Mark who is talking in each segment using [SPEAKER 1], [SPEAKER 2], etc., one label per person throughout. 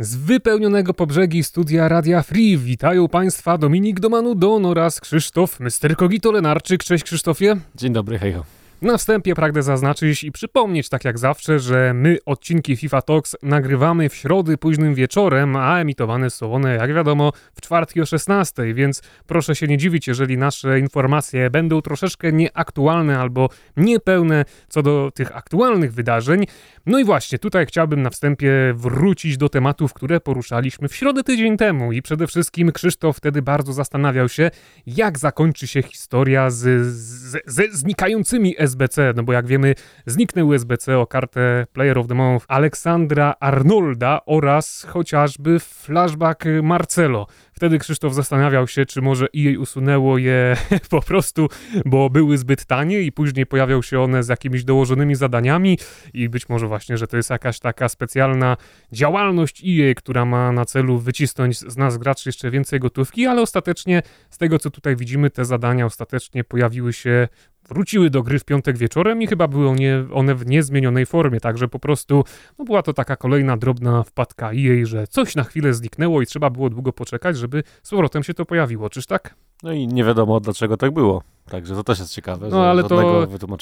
[SPEAKER 1] Z wypełnionego po brzegi studia Radia Free witają Państwa Dominik Domanu-Don oraz Krzysztof Mr. Kogito Lenarczyk. Cześć Krzysztofie.
[SPEAKER 2] Dzień dobry, hejho.
[SPEAKER 1] Na wstępie pragnę zaznaczyć i przypomnieć, tak jak zawsze, że my odcinki FIFA Talks nagrywamy w środy późnym wieczorem, a emitowane są one, jak wiadomo, w czwartki o 16, więc proszę się nie dziwić, jeżeli nasze informacje będą troszeczkę nieaktualne albo niepełne co do tych aktualnych wydarzeń. No i właśnie, tutaj chciałbym na wstępie wrócić do tematów, które poruszaliśmy w środę tydzień temu i przede wszystkim Krzysztof wtedy bardzo zastanawiał się, jak zakończy się historia z, z, ze znikającymi SBC, no bo jak wiemy, zniknęły SBC o kartę Player of the Month Aleksandra Arnolda oraz chociażby flashback Marcelo. Wtedy Krzysztof zastanawiał się, czy może EA usunęło je po prostu, bo były zbyt tanie i później pojawiał się one z jakimiś dołożonymi zadaniami i być może właśnie, że to jest jakaś taka specjalna działalność EA, która ma na celu wycisnąć z nas graczy jeszcze więcej gotówki, ale ostatecznie z tego co tutaj widzimy, te zadania ostatecznie pojawiły się wróciły do gry w piątek wieczorem i chyba były one, w niezmienionej formie, także po prostu no była to taka kolejna drobna wpadka jej, że coś na chwilę zniknęło i trzeba było długo poczekać, żeby z powrotem się to pojawiło, czyż tak?
[SPEAKER 2] No i nie wiadomo dlaczego tak było. Także to też jest ciekawe.
[SPEAKER 1] No ale to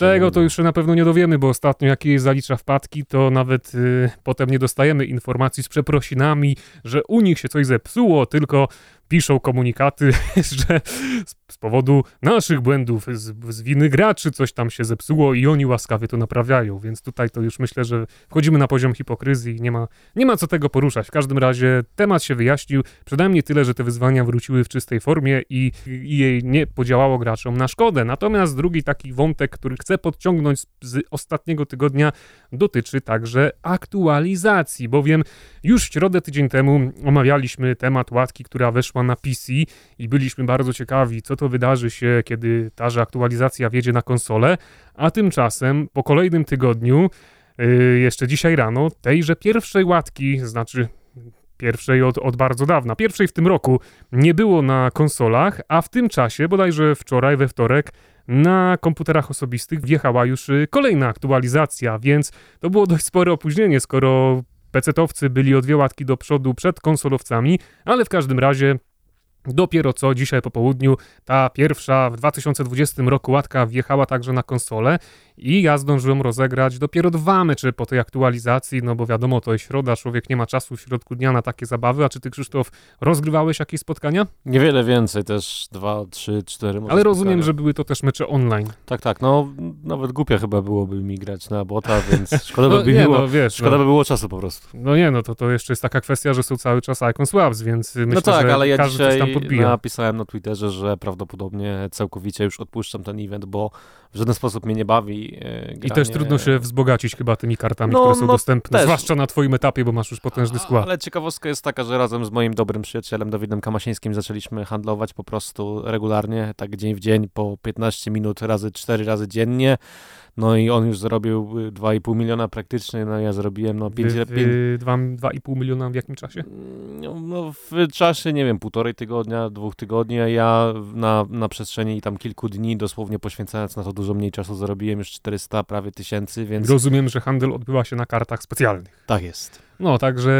[SPEAKER 1] tego to już na pewno nie dowiemy, bo ostatnio jak zalicza wpadki, to nawet y, potem nie dostajemy informacji z przeprosinami, że u nich się coś zepsuło, tylko piszą komunikaty, że z powodu naszych błędów, z, z, winy graczy coś tam się zepsuło i oni łaskawie to naprawiają, więc tutaj to już myślę, że wchodzimy na poziom hipokryzji i nie ma, nie ma co tego poruszać. W każdym razie temat się wyjaśnił, przynajmniej tyle, że te wyzwania wróciły w czystej formie i, i jej nie podziałało graczom na szkodę. Natomiast drugi taki wątek, który chcę podciągnąć z, ostatniego tygodnia, dotyczy także aktualizacji, bowiem już w środę tydzień temu omawialiśmy temat łatki, która weszła na PC i byliśmy bardzo ciekawi, co to wydarzy się, kiedy ta aktualizacja wjedzie na konsolę, a tymczasem po kolejnym tygodniu, yy, jeszcze dzisiaj rano, tejże pierwszej łatki, znaczy pierwszej od, od bardzo dawna, pierwszej w tym roku, nie było na konsolach, a w tym czasie, bodajże wczoraj, we wtorek, na komputerach osobistych wjechała już y, kolejna aktualizacja, więc to było dość spore opóźnienie, skoro PC-towcy byli o dwie łatki do przodu przed konsolowcami, ale w każdym razie Dopiero co dzisiaj po południu ta pierwsza w 2020 roku łatka wjechała także na konsolę i ja zdążyłem rozegrać dopiero dwa mecze po tej aktualizacji, no bo wiadomo, to jest środa, człowiek nie ma czasu w środku dnia na takie zabawy. A czy ty, Krzysztof, rozgrywałeś jakieś spotkania?
[SPEAKER 2] Niewiele więcej, też dwa, trzy, cztery.
[SPEAKER 1] Ale rozumiem, że były to też mecze online.
[SPEAKER 2] Tak, tak, no nawet głupia chyba byłoby mi grać na bota, więc szkoda no, by, nie, było, no, wiesz, szkoda no. by było czasu po prostu.
[SPEAKER 1] No nie, no to, to jeszcze jest taka kwestia, że są cały czas Icon Swaps, więc myślę, no tak,
[SPEAKER 2] że
[SPEAKER 1] ale
[SPEAKER 2] ja
[SPEAKER 1] każdy tam podbija.
[SPEAKER 2] napisałem na Twitterze, że prawdopodobnie całkowicie już odpuszczam ten event, bo w żaden sposób mnie nie bawi.
[SPEAKER 1] Granie. I też trudno się wzbogacić chyba tymi kartami, no, które są no, dostępne, też. zwłaszcza na twoim etapie, bo masz już potężny skład.
[SPEAKER 2] Ale ciekawostka jest taka, że razem z moim dobrym przyjacielem Dawidem Kamasińskim zaczęliśmy handlować po prostu regularnie, tak dzień w dzień, po 15 minut razy 4 razy dziennie. No i on już zarobił 2,5 miliona praktycznie, no ja zrobiłem no 5...
[SPEAKER 1] 2,5 miliona w jakim czasie?
[SPEAKER 2] No, no, w czasie, nie wiem, półtorej tygodnia, dwóch tygodni, a ja na, na przestrzeni tam kilku dni, dosłownie poświęcając na to dużo mniej czasu, zarobiłem już 400 prawie tysięcy, więc...
[SPEAKER 1] Rozumiem, że handel odbywa się na kartach specjalnych.
[SPEAKER 2] Tak jest.
[SPEAKER 1] No, także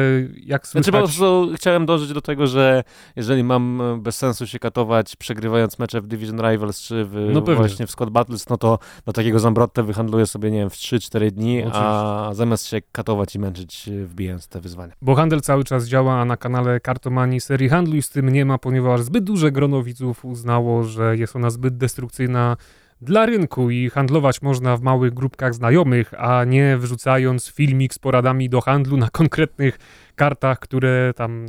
[SPEAKER 1] jak
[SPEAKER 2] słychać... Znaczy po prostu chciałem dążyć do tego, że jeżeli mam e, bez sensu się katować, przegrywając mecze w Division Rivals czy w, no właśnie w Squad Battles, no to do takiego Zambrotte wyhandluję sobie, nie wiem, w 3-4 dni, Oczywiście. a zamiast się katować i męczyć, e, wbijając te wyzwania.
[SPEAKER 1] Bo handel cały czas działa na kanale Kartomanii serii handlu i z tym nie ma, ponieważ zbyt duże grono widzów uznało, że jest ona zbyt destrukcyjna dla rynku i handlować można w małych grupkach znajomych, a nie wrzucając filmik z poradami do handlu na konkretnych kartach, które tam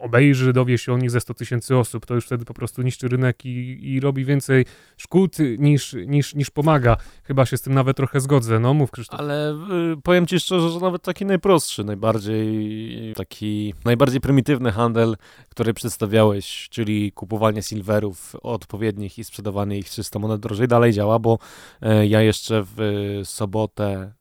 [SPEAKER 1] obejrzy, dowie się o nich ze 100 tysięcy osób, to już wtedy po prostu niszczy rynek i, i robi więcej szkód niż, niż, niż pomaga. Chyba się z tym nawet trochę zgodzę. No mów Krzysztof.
[SPEAKER 2] Ale y, powiem ci szczerze, że nawet taki najprostszy, najbardziej taki, najbardziej prymitywny handel, który przedstawiałeś, czyli kupowanie silverów odpowiednich i sprzedawanie ich 300 monet drożej, dalej działa, bo y, ja jeszcze w sobotę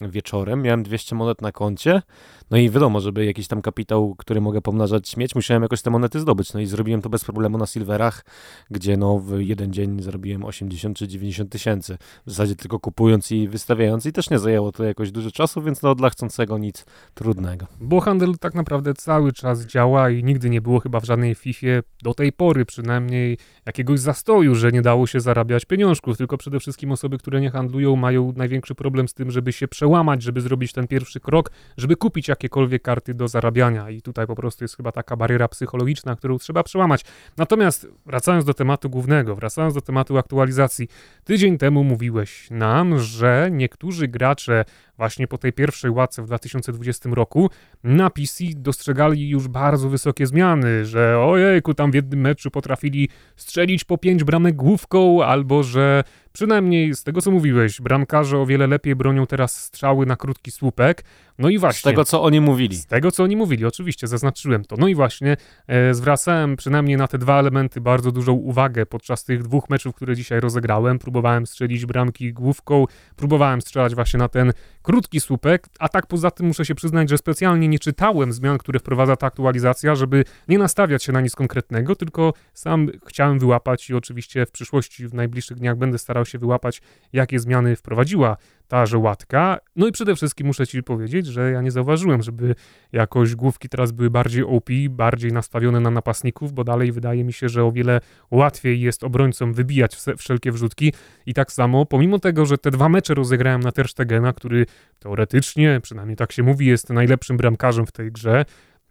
[SPEAKER 2] wieczorem, miałem 200 monet na koncie, No i wiadomo, żeby jakiś tam kapitał, który mogę pomnażać, mieć, musiałem jakoś te monety zdobyć. No i zrobiłem to bez problemu na Silverach, gdzie no w jeden dzień zrobiłem 80 czy 90 tysięcy. W zasadzie tylko kupując i wystawiając i też nie zajęło to jakoś dużo czasu, więc no dla chcącego nic trudnego.
[SPEAKER 1] Bo handel tak naprawdę cały czas działa i nigdy nie było chyba w żadnej FIFA do tej pory przynajmniej jakiegoś zastoju, że nie dało się zarabiać pieniążków, tylko przede wszystkim osoby, które nie handlują mają największy problem z tym, żeby się przełamać, żeby zrobić ten pierwszy krok, żeby kupić jakiekolwiek karty do zarabiania i tutaj po prostu jest chyba taka bariera psychologiczna, którą trzeba przełamać. Natomiast wracając do tematu głównego, wracając do tematu aktualizacji, tydzień temu mówiłeś nam, że niektórzy gracze właśnie po tej pierwszej łatce w 2020 roku na PC dostrzegali już bardzo wysokie zmiany, że ojejku, tam w jednym meczu potrafili strzelić po pięć bramek główką, albo że przynajmniej z tego co mówiłeś, bramkarze o wiele lepiej bronią teraz strzały na krótki słupek. No i właśnie.
[SPEAKER 2] Z tego co oni mówili.
[SPEAKER 1] Z tego co oni mówili, oczywiście, zaznaczyłem to. No i właśnie e, zwracałem przynajmniej na te dwa elementy bardzo dużą uwagę podczas tych dwóch meczów, które dzisiaj rozegrałem. Próbowałem strzelić bramki główką, próbowałem strzelać właśnie na ten krótki słupek, a tak poza tym muszę się przyznać, że specjalnie nie czytałem zmian, które wprowadza ta aktualizacja, żeby nie nastawiać się na nic konkretnego, tylko sam chciałem wyłapać i oczywiście w przyszłości, w najbliższych dniach będę starał się wyłapać, jakie zmiany wprowadziła ta żołatka. No i przede wszystkim muszę ci powiedzieć, że ja nie zauważyłem, żeby jakoś główki teraz były bardziej OP, bardziej nastawione na napastników, bo dalej wydaje mi się, że o wiele łatwiej jest obrońcom wybijać wszelkie wrzutki i tak samo, pomimo tego, że te dwa mecze rozegrałem na Terstegena, który teoretycznie, przynajmniej tak się mówi, jest najlepszym bramkarzem w tej grze,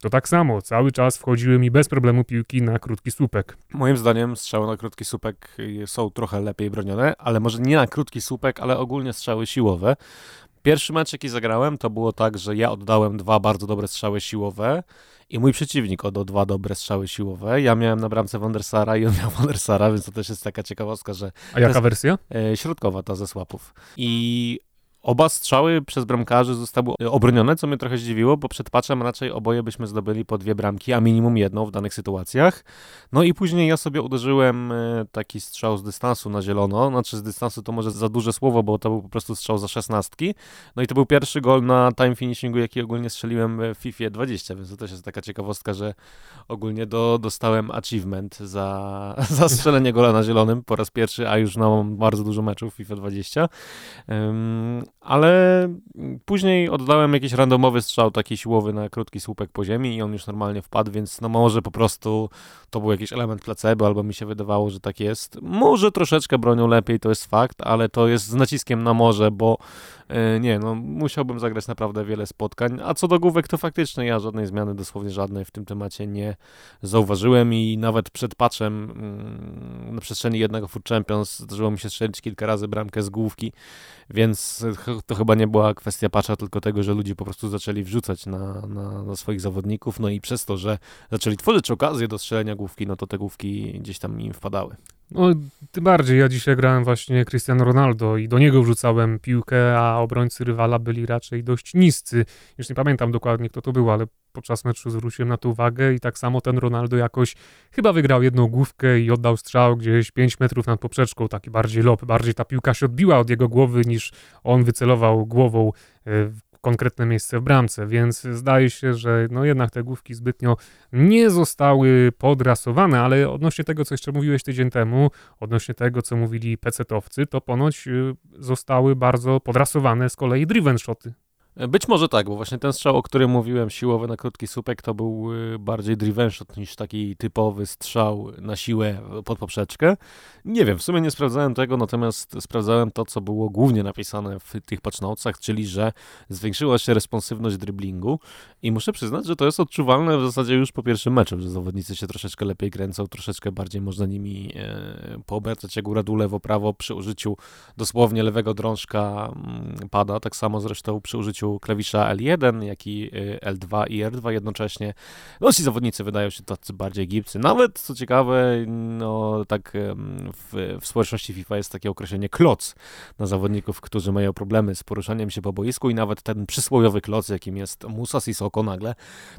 [SPEAKER 1] to tak samo, cały czas wchodziły mi bez problemu piłki na krótki słupek.
[SPEAKER 2] Moim zdaniem strzały na krótki słupek są trochę lepiej bronione, ale może nie na krótki słupek, ale ogólnie strzały siłowe. Pierwszy mecz, jaki zagrałem, to było tak, że ja oddałem dwa bardzo dobre strzały siłowe i mój przeciwnik oddał dwa dobre strzały siłowe. Ja miałem na bramce Wandersara i on miał Wandersara, więc to też jest taka ciekawostka, że...
[SPEAKER 1] A jaka wersja?
[SPEAKER 2] E, środkowa, ta ze słapów. I Oba strzały przez bramkarzy zostały obronione, co mnie trochę zdziwiło, bo przed patchem raczej oboje byśmy zdobyli po dwie bramki, a minimum jedną w danych sytuacjach. No i później ja sobie uderzyłem e, taki strzał z dystansu na zielono, znaczy z dystansu to może za duże słowo, bo to był po prostu strzał za szesnastki. No i to był pierwszy gol na time finishingu, jaki ogólnie strzeliłem w FIFA 20, więc to też jest taka ciekawostka, że ogólnie do, dostałem achievement za, za strzelenie gola na zielonym po raz pierwszy, a już mam bardzo dużo meczów FIFA 20. Um, ale później oddałem jakiś randomowy strzał, taki siłowy na krótki słupek po ziemi i on już normalnie wpadł, więc no może po prostu to był jakiś element placebo, albo mi się wydawało, że tak jest. Może troszeczkę bronią lepiej, to jest fakt, ale to jest z naciskiem na morze, bo E, nie, no musiałbym zagrać naprawdę wiele spotkań. A co do główek, to faktycznie ja żadnej zmiany, dosłownie żadnej w tym temacie nie zauważyłem i nawet przed patchem mm, na przestrzeni jednego Food Champions zdarzyło mi się strzelić kilka razy bramkę z główki, więc to chyba nie była kwestia patcha, tylko tego, że ludzie po prostu zaczęli wrzucać na, na, na swoich zawodników, no i przez to, że zaczęli tworzyć okazję do strzelenia główki, no to te główki gdzieś tam im wpadały.
[SPEAKER 1] No, tym bardziej. Ja dzisiaj grałem właśnie Cristiano Ronaldo i do niego wrzucałem piłkę, a obrońcy rywala byli raczej dość niscy. Już nie pamiętam dokładnie, kto to był, ale podczas meczu zwróciłem na to uwagę i tak samo ten Ronaldo jakoś chyba wygrał jedną główkę i oddał strzał gdzieś 5 metrów nad poprzeczką, taki bardziej lob, bardziej ta piłka się odbiła od jego głowy niż on wycelował głową e, konkretne miejsce w bramce, więc zdaje się, że no jednak te główki zbytnio nie zostały podrasowane, ale odnośnie tego, co jeszcze mówiłeś tydzień temu, odnośnie tego, co mówili pecetowcy, to ponoć y, zostały bardzo podrasowane z kolei driven shoty.
[SPEAKER 2] Być może tak, bo właśnie ten strzał, o którym mówiłem, siłowy na krótki słupek, to był y, bardziej driven shot niż taki typowy strzał na siłę pod poprzeczkę. Nie wiem, w sumie nie sprawdzałem tego, natomiast sprawdzałem to, co było głównie napisane w tych patchnotesach, czyli że zwiększyła się responsywność driblingu i muszę przyznać, że to jest odczuwalne w zasadzie już po pierwszym meczu, że zawodnicy się troszeczkę lepiej kręcą, troszeczkę bardziej można nimi e, poobracać jak góra dół, lewo, prawo przy użyciu dosłownie lewego drążka mm, pada, tak samo zresztą przy użyciu użyciu klawisza L1, jak i y, L2 i R2 jednocześnie. No ci zawodnicy wydają się tacy bardziej gibcy. Nawet, co ciekawe, no tak w, w społeczności FIFA jest takie określenie kloc na zawodników, którzy mają problemy z poruszaniem się po boisku i nawet ten przysłowiowy kloc, jakim jest Musa Sissoko nagle,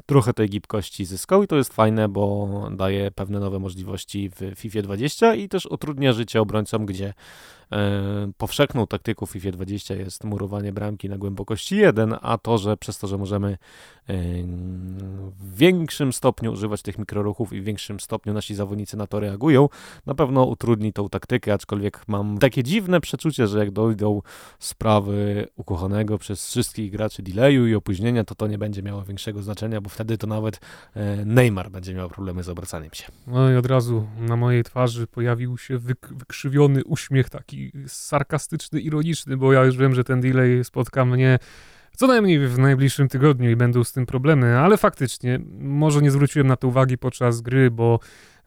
[SPEAKER 2] trochę tej gibkości zyskał i to jest fajne, bo daje pewne nowe możliwości w FIFA 20 i też utrudnia życie obrońcom, gdzie powszechną taktyką w FIFA 20 jest murowanie bramki na głębokości 1, a to, że przez to, że możemy e, w większym stopniu używać tych mikroruchów i w większym stopniu nasi zawodnicy na to reagują, na pewno utrudni tą taktykę, aczkolwiek mam takie dziwne przeczucie, że jak dojdą sprawy ukochanego przez wszystkich graczy delayu i opóźnienia, to to nie będzie miało większego znaczenia, bo wtedy to nawet e, Neymar będzie miał problemy z obracaniem się.
[SPEAKER 1] No i od razu na mojej twarzy pojawił się wyk wykrzywiony uśmiech, taki sarkastyczny, ironiczny, bo ja już wiem, że ten delay spotka mnie co najmniej w najbliższym tygodniu i będą z tym problemy, ale faktycznie, może nie zwróciłem na to uwagi podczas gry, bo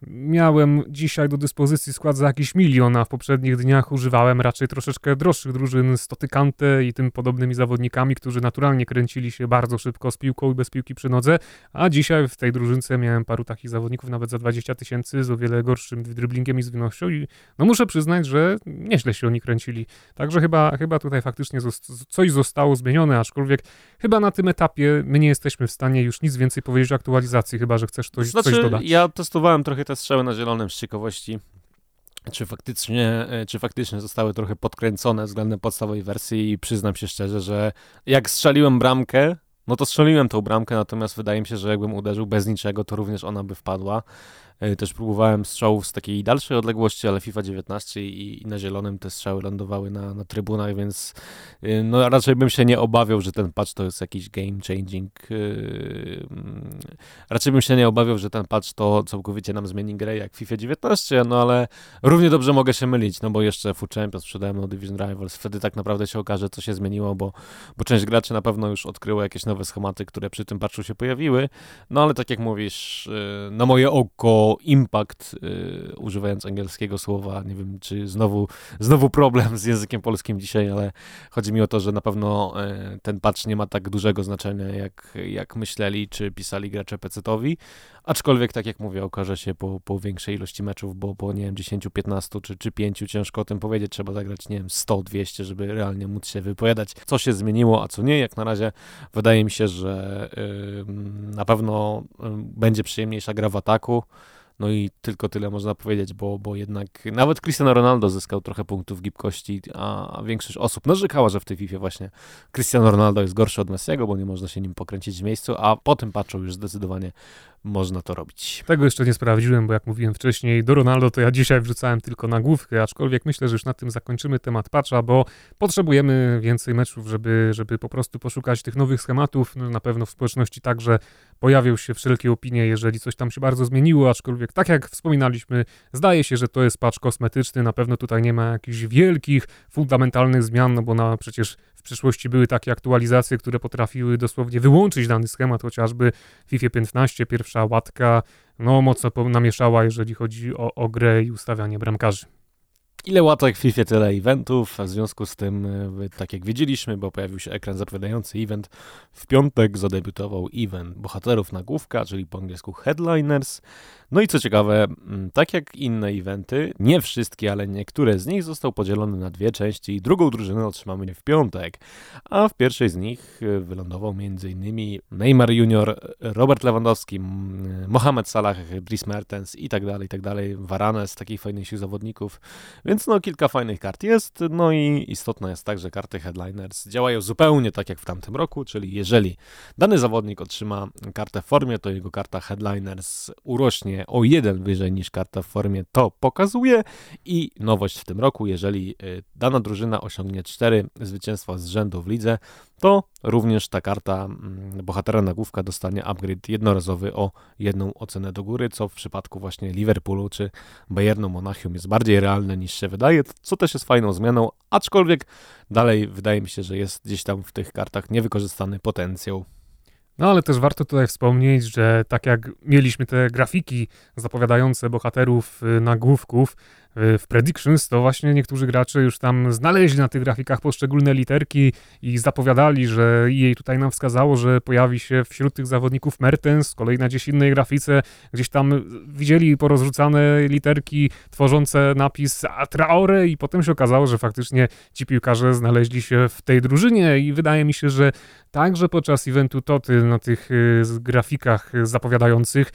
[SPEAKER 1] Miałem dzisiaj do dyspozycji skład za jakiś milion, a w poprzednich dniach używałem raczej troszeczkę droższych drużyn z Totykante i tym podobnymi zawodnikami, którzy naturalnie kręcili się bardzo szybko z piłką i bez piłki przy nodze, a dzisiaj w tej drużynce miałem paru takich zawodników nawet za 20 tysięcy z o wiele gorszym driblingiem i zwinnością i no muszę przyznać, że nieźle się oni kręcili. Także chyba, chyba tutaj faktycznie coś zostało zmienione, aczkolwiek chyba na tym etapie my nie jesteśmy w stanie już nic więcej powiedzieć o aktualizacji, chyba że chcesz coś,
[SPEAKER 2] znaczy,
[SPEAKER 1] coś dodać.
[SPEAKER 2] Ja testowałem trochę te strzały na zielonym z ciekawości, czy faktycznie, e, czy faktycznie zostały trochę podkręcone względem podstawowej wersji i przyznam się szczerze, że jak strzeliłem bramkę, no to strzeliłem tą bramkę, natomiast wydaje mi się, że jakbym uderzył bez niczego, to również ona by wpadła. E, też próbowałem strzałów z takiej dalszej odległości, ale FIFA 19 i, i na zielonym te strzały lądowały na, na trybunach, więc e, no raczej bym się nie obawiał, że ten patch to jest jakiś game changing. Raczej bym się nie obawiał, że ten patch to całkowicie nam zmieni grę jak FIFA 19, no ale równie dobrze mogę się mylić, no bo jeszcze Food Champions przede mną Division Rivals, wtedy tak naprawdę się okaże, co się zmieniło, bo, bo część graczy na pewno już odkryła jakieś nowe schematy, które przy tym patchu się pojawiły, no ale tak jak mówisz, na moje oko impact, y, używając angielskiego słowa. Nie wiem, czy znowu, znowu problem z językiem polskim dzisiaj, ale chodzi mi o to, że na pewno y, ten patch nie ma tak dużego znaczenia, jak, jak myśleli, czy pisali gracze PC-towi. Aczkolwiek, tak jak mówię, okaże się po, po większej ilości meczów, bo po, nie wiem, 10, 15 czy, czy 5 ciężko o tym powiedzieć. Trzeba zagrać, nie wiem, 100, 200, żeby realnie móc się wypowiadać, co się zmieniło, a co nie. Jak na razie wydaje mi się, że yy, na pewno yy, będzie przyjemniejsza gra w ataku. No i tylko tyle można powiedzieć, bo, bo jednak nawet Cristiano Ronaldo zyskał trochę punktów gibkości, a większość osób narzekała, że w tej FIFA właśnie Cristiano Ronaldo jest gorszy od Messiego, bo nie można się nim pokręcić w miejscu, a po tym patrzą już zdecydowanie można to robić.
[SPEAKER 1] Tego jeszcze nie sprawdziłem, bo jak mówiłem wcześniej, do Ronaldo to ja dzisiaj wrzucałem tylko nagłówkę, aczkolwiek myślę, że już na tym zakończymy temat patcha, bo potrzebujemy więcej meczów, żeby, żeby po prostu poszukać tych nowych schematów. No, na pewno w społeczności także pojawią się wszelkie opinie, jeżeli coś tam się bardzo zmieniło, aczkolwiek tak jak wspominaliśmy, zdaje się, że to jest patch kosmetyczny, na pewno tutaj nie ma jakichś wielkich, fundamentalnych zmian, no bo na przecież w przyszłości były takie aktualizacje, które potrafiły dosłownie wyłączyć dany schemat, chociażby FIFA 15, pierwsza łatka, no mocno namieszała, jeżeli chodzi o, o grę i ustawianie bramkarzy.
[SPEAKER 2] Ile łatek w FIFA, tyle eventów, w związku z tym, e, tak jak wiedzieliśmy, bo pojawił się ekran zapowiadający event, w piątek zadebiutował event bohaterów nagłówka, czyli po angielsku Headliners. No i co ciekawe, mm, tak jak inne eventy, nie wszystkie, ale niektóre z nich został podzielony na dwie części i drugą drużynę otrzymamy w piątek. A w pierwszej z nich e, wylądował m.in. Neymar Junior, Robert Lewandowski, Mohamed Salah, Dries Mertens i tak dalej, i tak dalej, Varanes, takich fajniejszych zawodników. Więc no kilka fajnych kart jest, no i istotne jest tak, że karty Headliners działają zupełnie tak jak w tamtym roku, czyli jeżeli dany zawodnik otrzyma kartę w formie, to jego karta Headliners urośnie o jeden wyżej niż karta w formie. To pokazuje. I nowość w tym roku, jeżeli y, dana drużyna osiągnie cztery zwycięstwa z rzędu w lidze, to również ta karta mm, bohatera nagłówka dostanie upgrade jednorazowy o jedną ocenę do góry, co w przypadku właśnie Liverpoolu czy Bayernu Monachium jest bardziej realne niż się wydaje, co też jest fajną zmianą, aczkolwiek dalej wydaje mi się, że jest gdzieś tam w tych kartach niewykorzystany potencjał.
[SPEAKER 1] No ale też warto tutaj wspomnieć, że tak jak mieliśmy te grafiki zapowiadające bohaterów y, nagłówków, w Predictions, to właśnie niektórzy gracze już tam znaleźli na tych grafikach poszczególne literki i zapowiadali, że jej tutaj nam wskazało, że pojawi się wśród tych zawodników Mertens, z kolei na gdzieś innej grafice. Gdzieś tam widzieli porozrzucane literki tworzące napis Traore i potem się okazało, że faktycznie ci piłkarze znaleźli się w tej drużynie i wydaje mi się, że także podczas eventu Toty na tych y, grafikach zapowiadających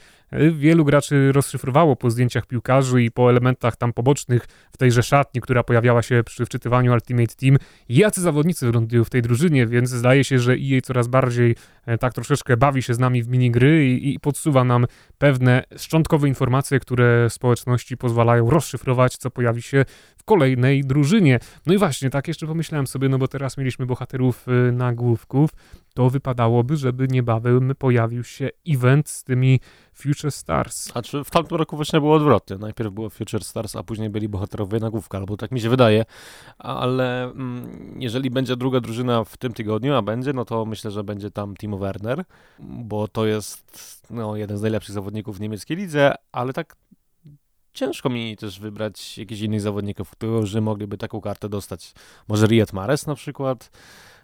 [SPEAKER 1] Wielu graczy rozszyfrowało po zdjęciach piłkarzy i po elementach tam pobocznych w tejże szatni, która pojawiała się przy wczytywaniu Ultimate Team, jacy zawodnicy wylądują w tej drużynie, więc zdaje się, że EA coraz bardziej e, tak troszeczkę bawi się z nami w minigry i, i podsuwa nam pewne szczątkowe informacje, które społeczności pozwalają rozszyfrować, co pojawi się w kolejnej drużynie. No i właśnie, tak jeszcze pomyślałem sobie, no bo teraz mieliśmy bohaterów y, nagłówków, to wypadałoby, żeby niebawem pojawił się event z tymi Future Stars.
[SPEAKER 2] A czy w tamtym roku właśnie było odwrotnie? Najpierw było Future Stars, a później byli bohaterowie nagłówka, albo tak mi się wydaje. Ale mm, jeżeli będzie druga drużyna w tym tygodniu, a będzie, no to myślę, że będzie tam Timo Werner, bo to jest no, jeden z najlepszych zawodników w niemieckiej lidze, ale tak ciężko mi też wybrać jakichś innych zawodników, którzy mogliby taką kartę dostać. Może Riyad Mares na przykład.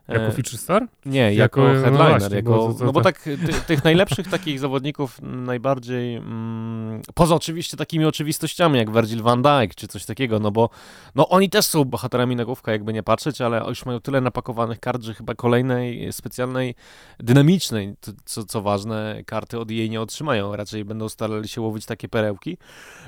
[SPEAKER 1] Jako e, feature star?
[SPEAKER 2] Nie, jako, jako no headliner. No, właśnie, jako, bo to, to, no bo tak, ty, tych najlepszych takich zawodników najbardziej, mm, poza oczywiście takimi oczywistościami jak Virgil van Dijk czy coś takiego, no bo no oni też są bohaterami nagłówka, jakby nie patrzeć, ale już mają tyle napakowanych kart, że chyba kolejnej specjalnej, dynamicznej, co, co ważne, karty od jej nie otrzymają. Raczej będą starali się łowić takie perełki.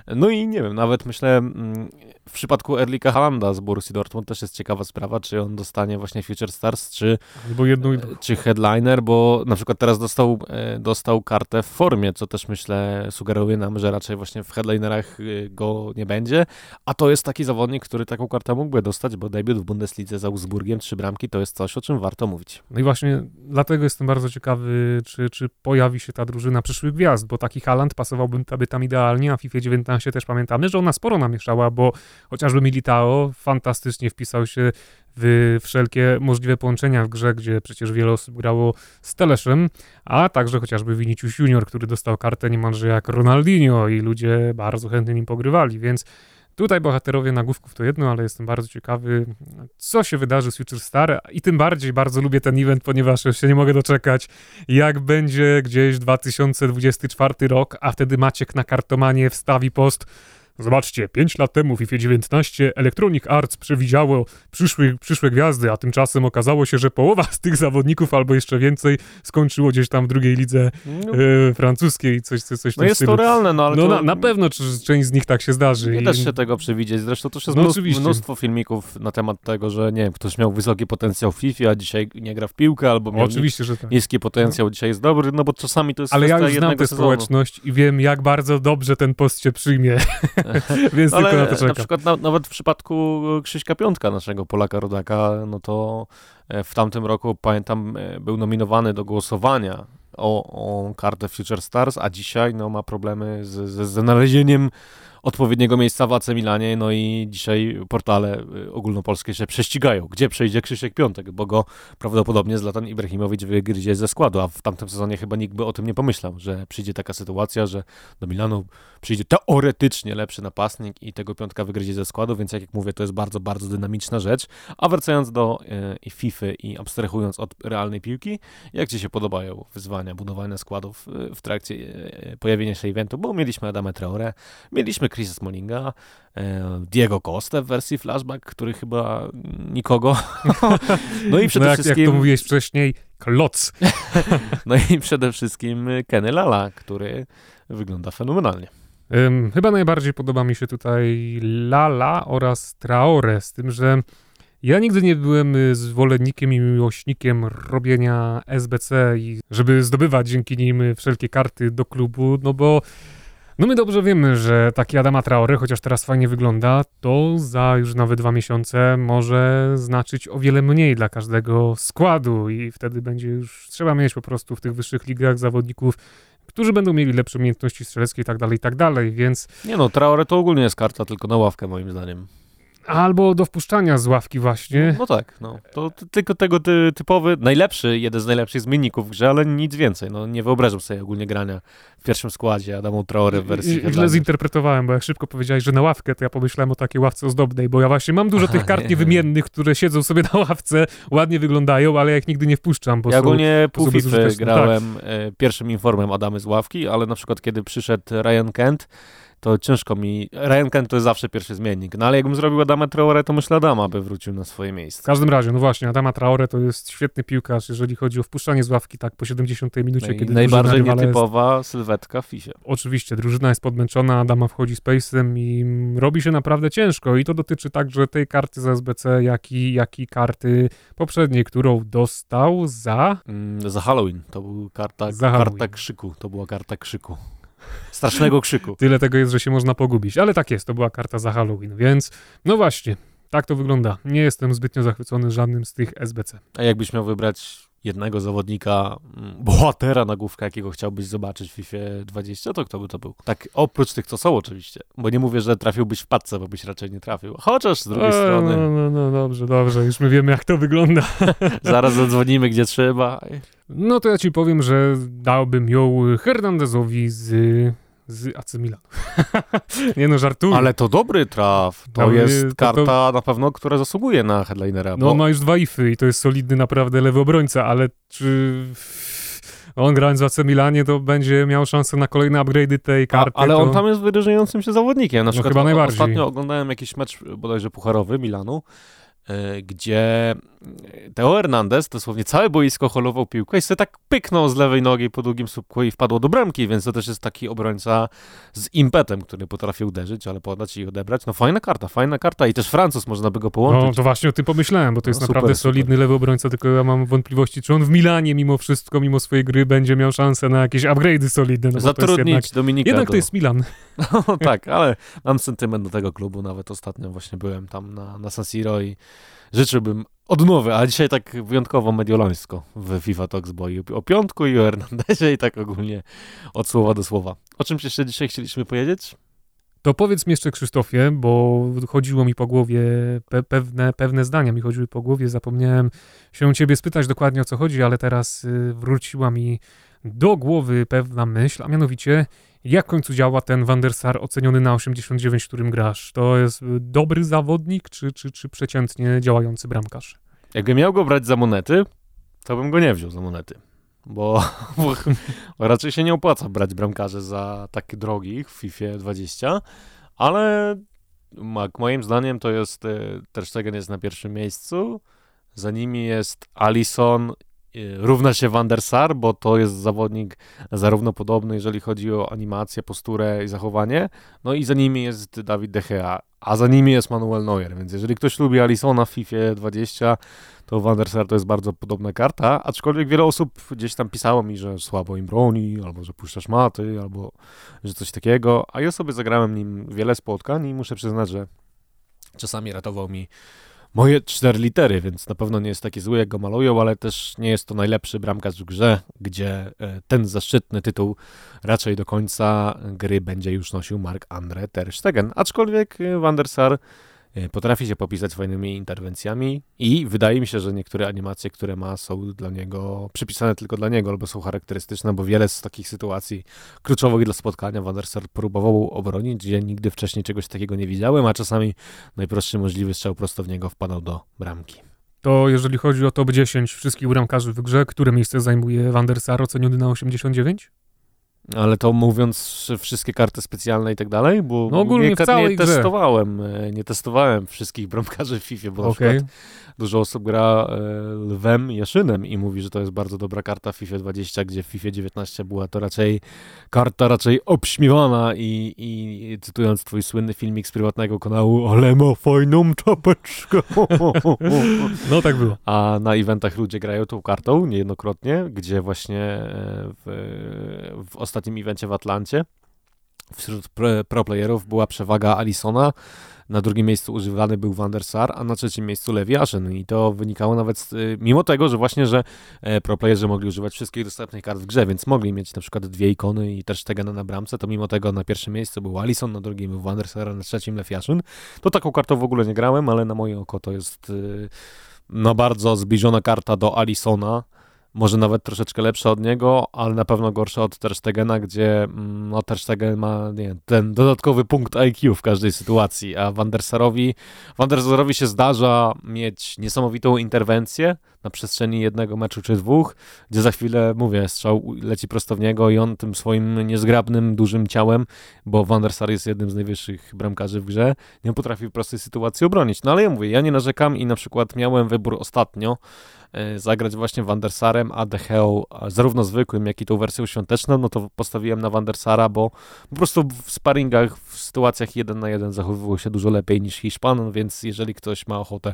[SPEAKER 2] No i nie wiem, nawet myślę, mm, w przypadku Erlika Halanda z Borussii Dortmund też jest ciekawa sprawa, czy on dostanie właśnie Future Stars, czy,
[SPEAKER 1] jedną,
[SPEAKER 2] czy headliner, bo na przykład teraz dostał, e, dostał kartę w formie, co też myślę sugeruje nam, że raczej właśnie w headlinerach e, go nie będzie, a to jest taki zawodnik, który taką kartę mógłby dostać, bo debiut w Bundeslidze za Augsburgiem, trzy bramki, to jest coś, o czym warto mówić.
[SPEAKER 1] No i właśnie dlatego jestem bardzo ciekawy, czy, czy pojawi się ta drużyna przyszłych gwiazd, bo taki Haland pasowałby tam idealnie, a FIFA 19 też pamiętamy, że ona sporo namieszała, bo chociażby Militao fantastycznie wpisał się w wszelkie możliwe połączenia w grze, gdzie przecież wiele osób grało z Teleszem, a także chociażby Vinicius Junior, który dostał kartę niemalże jak Ronaldinho i ludzie bardzo chętnie nim pogrywali, więc Tutaj bohaterowie nagłówków to jedno, ale jestem bardzo ciekawy, co się wydarzy z Future Star i tym bardziej bardzo lubię ten event, ponieważ się nie mogę doczekać, jak będzie gdzieś 2024 rok, a wtedy Maciek na kartomanie wstawi post Zobaczcie, 5 lat temu w FIFA 19 Electronic Arts przewidziało przyszły, przyszłe gwiazdy, a tymczasem okazało się, że połowa z tych zawodników albo jeszcze więcej skończyło gdzieś tam w drugiej lidze no. e, francuskiej, coś, coś, coś
[SPEAKER 2] No jest stylu. to realne, no ale
[SPEAKER 1] No
[SPEAKER 2] to...
[SPEAKER 1] na, na, pewno część z nich tak się zdarzy.
[SPEAKER 2] Nie I... da się tego przewidzieć, zresztą to jest no, mnóstwo, mnóstwo filmików na temat tego, że nie wiem, ktoś miał wysoki potencjał w FIFA, a dzisiaj nie gra w piłkę, albo miał
[SPEAKER 1] oczywiście, że tak.
[SPEAKER 2] niski potencjał, dzisiaj jest dobry, no bo czasami to jest
[SPEAKER 1] Ale ja już znam tę społeczność i wiem, jak bardzo dobrze ten post się przyjmie. Więc Ale tylko na to czekam.
[SPEAKER 2] Na przykład na, nawet w przypadku Krzyśka Piątka, naszego Polaka rodaka, no to e, w tamtym roku, pamiętam, e, był nominowany do głosowania o, o kartę Future Stars, a dzisiaj no, ma problemy z, z, z znalezieniem odpowiedniego miejsca w AC Milanie, no i dzisiaj portale y, ogólnopolskie się prześcigają, gdzie przejdzie Krzysiek Piątek, bo go prawdopodobnie Zlatan Ibrahimowicz wygryzie ze składu, a w tamtym sezonie chyba nikt by o tym nie pomyślał, że przyjdzie taka sytuacja, że do Milanu przyjdzie teoretycznie lepszy napastnik i tego Piątka wygryzie ze składu, więc jak, mówię, to jest bardzo, bardzo dynamiczna rzecz. A wracając do y, FIFA i abstrahując od realnej piłki, jak Ci się podobają wyzwania budowania składów y, w trakcie pojawienia się eventu, bo mieliśmy Adama Traore, mieliśmy Chrisa Smallinga, e, Diego Costa w wersji flashback, który chyba nikogo.
[SPEAKER 1] No i przede no jak, wszystkim... Jak to mówiłeś wcześniej, kloc.
[SPEAKER 2] no i przede wszystkim Kenny Lala, który wygląda fenomenalnie.
[SPEAKER 1] Um, chyba najbardziej podoba mi się tutaj Lala oraz Traore, z tym, że ja nigdy nie byłem zwolennikiem i miłośnikiem robienia SBC i żeby zdobywać dzięki nim wszelkie karty do klubu, no bo no my dobrze wiemy, że taki Adama Traore, chociaż teraz fajnie wygląda, to za już nawet dwa miesiące może znaczyć o wiele mniej dla każdego składu i wtedy będzie już trzeba mieć po prostu w tych wyższych ligach zawodników, którzy będą mieli lepsze umiejętności strzeleckie i tak dalej, i tak dalej, więc...
[SPEAKER 2] Nie no, Traore to ogólnie jest karta tylko na ławkę moim zdaniem.
[SPEAKER 1] Albo do wpuszczania z ławki właśnie.
[SPEAKER 2] No, no tak, no. To tylko tego ty, typowy, najlepszy, jeden z najlepszych zmienników w grze, ale nic więcej. No nie wyobrażam sobie ogólnie grania w pierwszym składzie Adamu Traore w wersji
[SPEAKER 1] I, Źle zinterpretowałem, bo jak szybko powiedziałeś, że na ławkę, to ja pomyślałem o takiej ławce ozdobnej, bo ja właśnie mam dużo tych kart niewymiennych, które siedzą sobie na ławce, ładnie wyglądają, ale ja ich nigdy nie wpuszczam, bo
[SPEAKER 2] Ja
[SPEAKER 1] są,
[SPEAKER 2] ogólnie pół FIFA grałem tak. E, pierwszym informem Adamy z ławki, ale na przykład kiedy przyszedł Ryan Kent, to ciężko mi. Ryan Kent to jest zawsze pierwszy zmiennik. No ale jakbym zrobił Adama Traore, to myślę Adama by wrócił na swoje miejsce.
[SPEAKER 1] W każdym razie, no właśnie, Adama Traore to jest świetny piłkarz, jeżeli chodzi o wpuszczanie z ławki tak po 70 minucie, no kiedy
[SPEAKER 2] Najbardziej nietypowa jest... sylwetka w FISie.
[SPEAKER 1] Oczywiście, drużyna jest podmęczona, Adama wchodzi z pacem i robi się naprawdę ciężko i to dotyczy także tej karty z SBC, jak i, jak i karty poprzedniej, którą dostał za...
[SPEAKER 2] Mm, za Halloween. To był karta, za karta krzyku. To była karta krzyku. Strasznego krzyku.
[SPEAKER 1] Tyle tego jest, że się można pogubić. Ale tak jest, to była karta za Halloween, więc no właśnie, tak to wygląda. Nie jestem zbytnio zachwycony żadnym z tych SBC.
[SPEAKER 2] A jakbyś miał wybrać jednego zawodnika, mm, bohatera na główkę, jakiego chciałbyś zobaczyć w FIFA 20, to kto by to był? Tak, oprócz tych, co są oczywiście. Bo nie mówię, że trafiłbyś w padce, bo byś raczej nie trafił. Chociaż z drugiej e, strony...
[SPEAKER 1] No, no, no, dobrze, dobrze, już my wiemy, jak to wygląda.
[SPEAKER 2] Zaraz zadzwonimy, gdzie trzeba.
[SPEAKER 1] No to ja ci powiem, że dałbym ją Hernandezowi z z AC Milan. nie no, żartuję.
[SPEAKER 2] Ale to dobry traf. To, jest to, karta to... na pewno, która zasługuje na headlinera.
[SPEAKER 1] No bo... ma już dwa ify i to jest solidny naprawdę lewy obrońca, ale czy on grając w AC Milanie to będzie miał szansę na kolejne upgrade'y tej karty. A,
[SPEAKER 2] ale
[SPEAKER 1] to...
[SPEAKER 2] on tam jest wyróżniającym się zawodnikiem. Na no przykład
[SPEAKER 1] chyba najbardziej.
[SPEAKER 2] ostatnio oglądałem jakiś mecz bodajże pucharowy Milanu gdzie Teo Hernandez dosłownie całe boisko holował piłkę i sobie tak pyknął z lewej nogi po długim słupku i wpadło do bramki, więc to też jest taki obrońca z impetem, który potrafi uderzyć, ale podać i odebrać. No fajna karta, fajna karta i też Francuz można by go połączyć.
[SPEAKER 1] No to właśnie o tym pomyślałem, bo to jest no, naprawdę super. solidny lewy obrońca, tylko ja mam wątpliwości, czy on w Milanie mimo wszystko, mimo swojej gry będzie miał szansę na jakieś upgrade'y solidne. No
[SPEAKER 2] Zatrudnić jednak, Dominika.
[SPEAKER 1] Jednak do... to jest Milan.
[SPEAKER 2] No tak, ale mam sentyment do tego klubu, nawet ostatnio właśnie byłem tam na, na San Siro i życzyłbym odnowy, a dzisiaj tak wyjątkowo mediolońsko w FIFA Talks, bo i o piątku i o Hernandezie i tak ogólnie od słowa do słowa. O czymś jeszcze dzisiaj chcieliśmy powiedzieć?
[SPEAKER 1] To powiedz mi jeszcze, Krzysztofie, bo chodziło mi po głowie pe pewne, pewne zdania, mi chodziły po głowie, zapomniałem się ciebie spytać dokładnie o co chodzi, ale teraz y, wróciła mi do głowy pewna myśl, a mianowicie jak w końcu działa ten Van der Sar oceniony na 89, którym grasz? To jest dobry zawodnik, czy, czy, czy przeciętnie działający bramkarz?
[SPEAKER 2] Jakbym miał go brać za monety, to bym go nie wziął za monety. Bo, bo, bo raczej się nie opłaca brać bramkarzy za takie drogich w FIFA 20, ale moim zdaniem to jest, e, Ter Stegen jest na pierwszym miejscu, za nimi jest Alison Y, równa się Van der Sar, bo to jest zawodnik zarówno podobny, jeżeli chodzi o animację, posturę i zachowanie, no i za nimi jest Dawid De Gea, a za nimi jest Manuel Neuer, więc jeżeli ktoś lubi Alisona w FIFA 20, to Van der Sar to jest bardzo podobna karta, aczkolwiek wiele osób gdzieś tam pisało mi, że słabo im broni, albo że puszczasz maty, albo że coś takiego, a ja sobie zagrałem nim wiele spotkań i muszę przyznać, że czasami ratował mi moje cztery litery, więc na pewno nie jest taki zły, jak go malują, ale też nie jest to najlepszy bramkarz w grze, gdzie e, ten zaszczytny tytuł raczej do końca gry będzie już nosił Mark Andre Ter Stegen. Aczkolwiek e, Van Sar potrafi się popisać fajnymi interwencjami i wydaje mi się, że niektóre animacje, które ma, są dla niego przypisane tylko dla niego, albo są charakterystyczne, bo wiele z takich sytuacji kluczowych dla spotkania Van der Sar próbował obronić, gdzie nigdy wcześniej czegoś takiego nie widziałem, a czasami najprostszy możliwy strzał prosto w niego wpadał do bramki.
[SPEAKER 1] To jeżeli chodzi o top 10 wszystkich bramkarzy w grze, które miejsce zajmuje Van der Sar oceniony na 89?
[SPEAKER 2] Ale to mówiąc wszystkie karty specjalne i tak dalej, bo
[SPEAKER 1] no ogólnie nie, w całej
[SPEAKER 2] nie testowałem, e, nie testowałem wszystkich bramkarzy w FIFA, bo okay. na przykład dużo osób gra e, Lwem Jaszynem i mówi, że to jest bardzo dobra karta w FIFA 20, gdzie w FIFA 19 była to raczej karta raczej obśmiewana i, i cytując twój słynny filmik z prywatnego kanału, ale ma fajną czapeczkę.
[SPEAKER 1] no tak było.
[SPEAKER 2] A na eventach ludzie grają tą kartą niejednokrotnie, gdzie właśnie e, w, w ostatnim evencie w Atlancie. Wśród pro playerów była przewaga Alisona, na drugim miejscu używany był Van der Sar, a na trzecim miejscu Levi Ashen. I to wynikało nawet, z, y, mimo tego, że właśnie, że e, pro playerzy mogli używać wszystkich dostępnych kart w grze, więc mogli mieć na przykład dwie ikony i też Stegana na bramce, to mimo tego na pierwszym miejscu był Alison, na drugim był Van der Sar, a na trzecim Levi Ashen. To taką kartą w ogóle nie grałem, ale na moje oko to jest y, no bardzo zbliżona karta do Alisona, może nawet troszeczkę lepsza od niego, ale na pewno gorsza od Terstegena, gdzie mm, no, ma nie, ten dodatkowy punkt IQ w każdej sytuacji, a Van der Van się zdarza mieć niesamowitą interwencję, na przestrzeni jednego meczu czy dwóch, gdzie za chwilę, mówię, strzał leci prosto w niego i on tym swoim niezgrabnym, dużym ciałem, bo Van der Sar jest jednym z najwyższych bramkarzy w grze, nie potrafi w prostej sytuacji obronić. No ale ja mówię, ja nie narzekam i na przykład miałem wybór ostatnio, E, zagrać właśnie Wandersarem, a De Gea zarówno zwykłym, jak i tą wersją świąteczną, no to postawiłem na Wandersara, bo po prostu w sparingach, w sytuacjach jeden na jeden zachowywał się dużo lepiej niż Hiszpan, więc jeżeli ktoś ma ochotę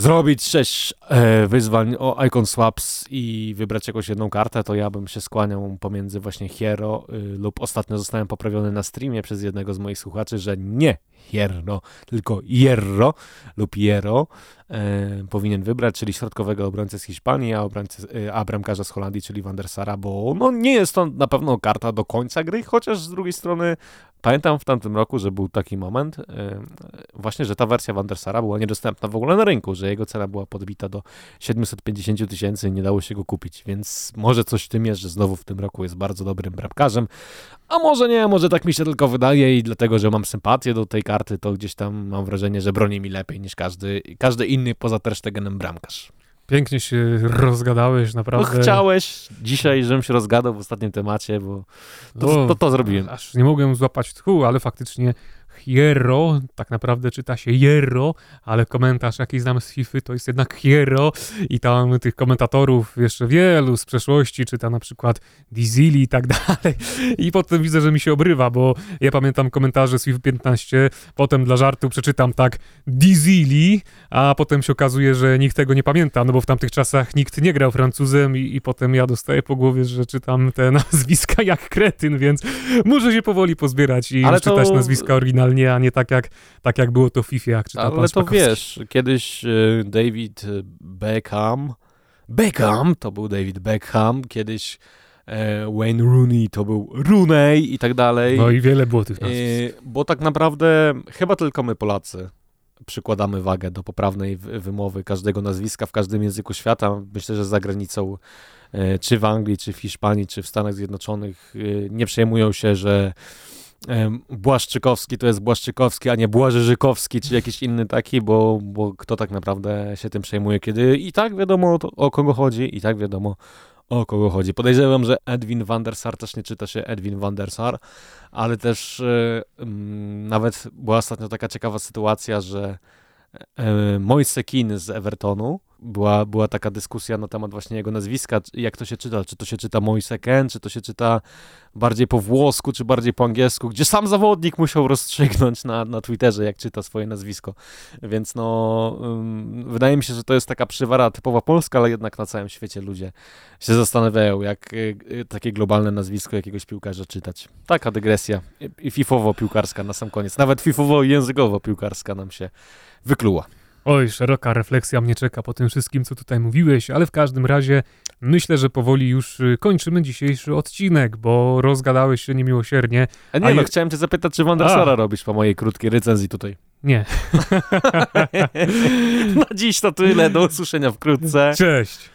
[SPEAKER 2] zrobić sześć e, wyzwań o icon swaps i wybrać jakąś jedną kartę, to ja bym się skłaniał pomiędzy właśnie Hero y, lub ostatnio zostałem poprawiony na streamie przez jednego z moich słuchaczy, że nie Hierro, tylko Hierro lub Hierro e, powinien wybrać, czyli środkowego obrońcę z Hiszpanii, a, obrońcę, e, a bramkarza z Holandii, czyli Van der Sara, bo no, nie jest to na pewno karta do końca gry, chociaż z drugiej strony Pamiętam w tamtym roku, że był taki moment, yy, właśnie, że ta wersja Wandersara była niedostępna w ogóle na rynku, że jego cena była podbita do 750 tysięcy i nie dało się go kupić, więc może coś w tym jest, że znowu w tym roku jest bardzo dobrym bramkarzem, a może nie, może tak mi się tylko wydaje i dlatego, że mam sympatię do tej karty, to gdzieś tam mam wrażenie, że broni mi lepiej niż każdy, każdy inny poza Terstegenem bramkarz.
[SPEAKER 1] Pięknie się rozgadałeś, naprawdę.
[SPEAKER 2] No, chciałeś dzisiaj, żebym się rozgadał w ostatnim temacie, bo to, to, to, to zrobiłem.
[SPEAKER 1] Aż nie mogłem złapać tchu, ale faktycznie Hierro, tak naprawdę czyta się Hierro, ale komentarz jaki znam z FIFA to jest jednak Hierro. I tam tych komentatorów jeszcze wielu z przeszłości czyta na przykład Dizili i tak dalej. I potem widzę, że mi się obrywa, bo ja pamiętam komentarze z FIFA 15, potem dla żartu przeczytam tak Dizili, a potem się okazuje, że nikt tego nie pamięta, no bo w tamtych czasach nikt nie grał Francuzem i, i potem ja dostaję po głowie, że czytam te nazwiska jak kretyn, więc muszę się powoli pozbierać i ale czytać to... nazwiska oryginalne a nie tak jak, tak jak było to w FIFA, czyta
[SPEAKER 2] Ale to wiesz, kiedyś y, David Beckham, Beckham to był David Beckham, kiedyś e, Wayne Rooney to był Rooney i tak dalej.
[SPEAKER 1] No i wiele było tych nazwisk.
[SPEAKER 2] Bo tak naprawdę chyba tylko my Polacy przykładamy wagę do poprawnej wymowy każdego nazwiska w każdym języku świata. Myślę, że za granicą e, czy w Anglii, czy w Hiszpanii, czy w Stanach Zjednoczonych e, nie przejmują się, że Błaszczykowski to jest Błaszczykowski, a nie Błażyżykowski, czy jakiś inny taki, bo, bo kto tak naprawdę się tym przejmuje, kiedy i tak wiadomo o, kogo chodzi, i tak wiadomo o kogo chodzi. Podejrzewam, że Edwin van der Sar też nie czyta się Edwin van der Sar, ale też yy, nawet była ostatnio taka ciekawa sytuacja, że yy, Moise Keane z Evertonu była, była taka dyskusja na temat właśnie jego nazwiska, jak to się czyta, czy to się czyta Moise Ken, czy to się czyta bardziej po włosku, czy bardziej po angielsku, gdzie sam zawodnik musiał rozstrzygnąć na, na Twitterze, jak czyta swoje nazwisko. Więc no, wydaje mi się, że to jest taka przywara typowa polska, ale jednak na całym świecie ludzie się zastanawiają, jak y, y, takie globalne nazwisko jakiegoś piłkarza czytać. Taka dygresja i fifowo-piłkarska na sam koniec. Nawet fifowo-językowo-piłkarska nam się wykluła.
[SPEAKER 1] Oj, szeroka refleksja mnie czeka po tym wszystkim, co tutaj mówiłeś, ale w każdym razie myślę, że powoli już y, kończymy dzisiejszy odcinek, bo rozgadałeś się niemiłosiernie.
[SPEAKER 2] A nie, a no, je... chciałem cię zapytać, czy Wandersara robisz po mojej krótkiej recenzji tutaj.
[SPEAKER 1] Nie.
[SPEAKER 2] Na dziś to tyle, do usłyszenia wkrótce.
[SPEAKER 1] Cześć.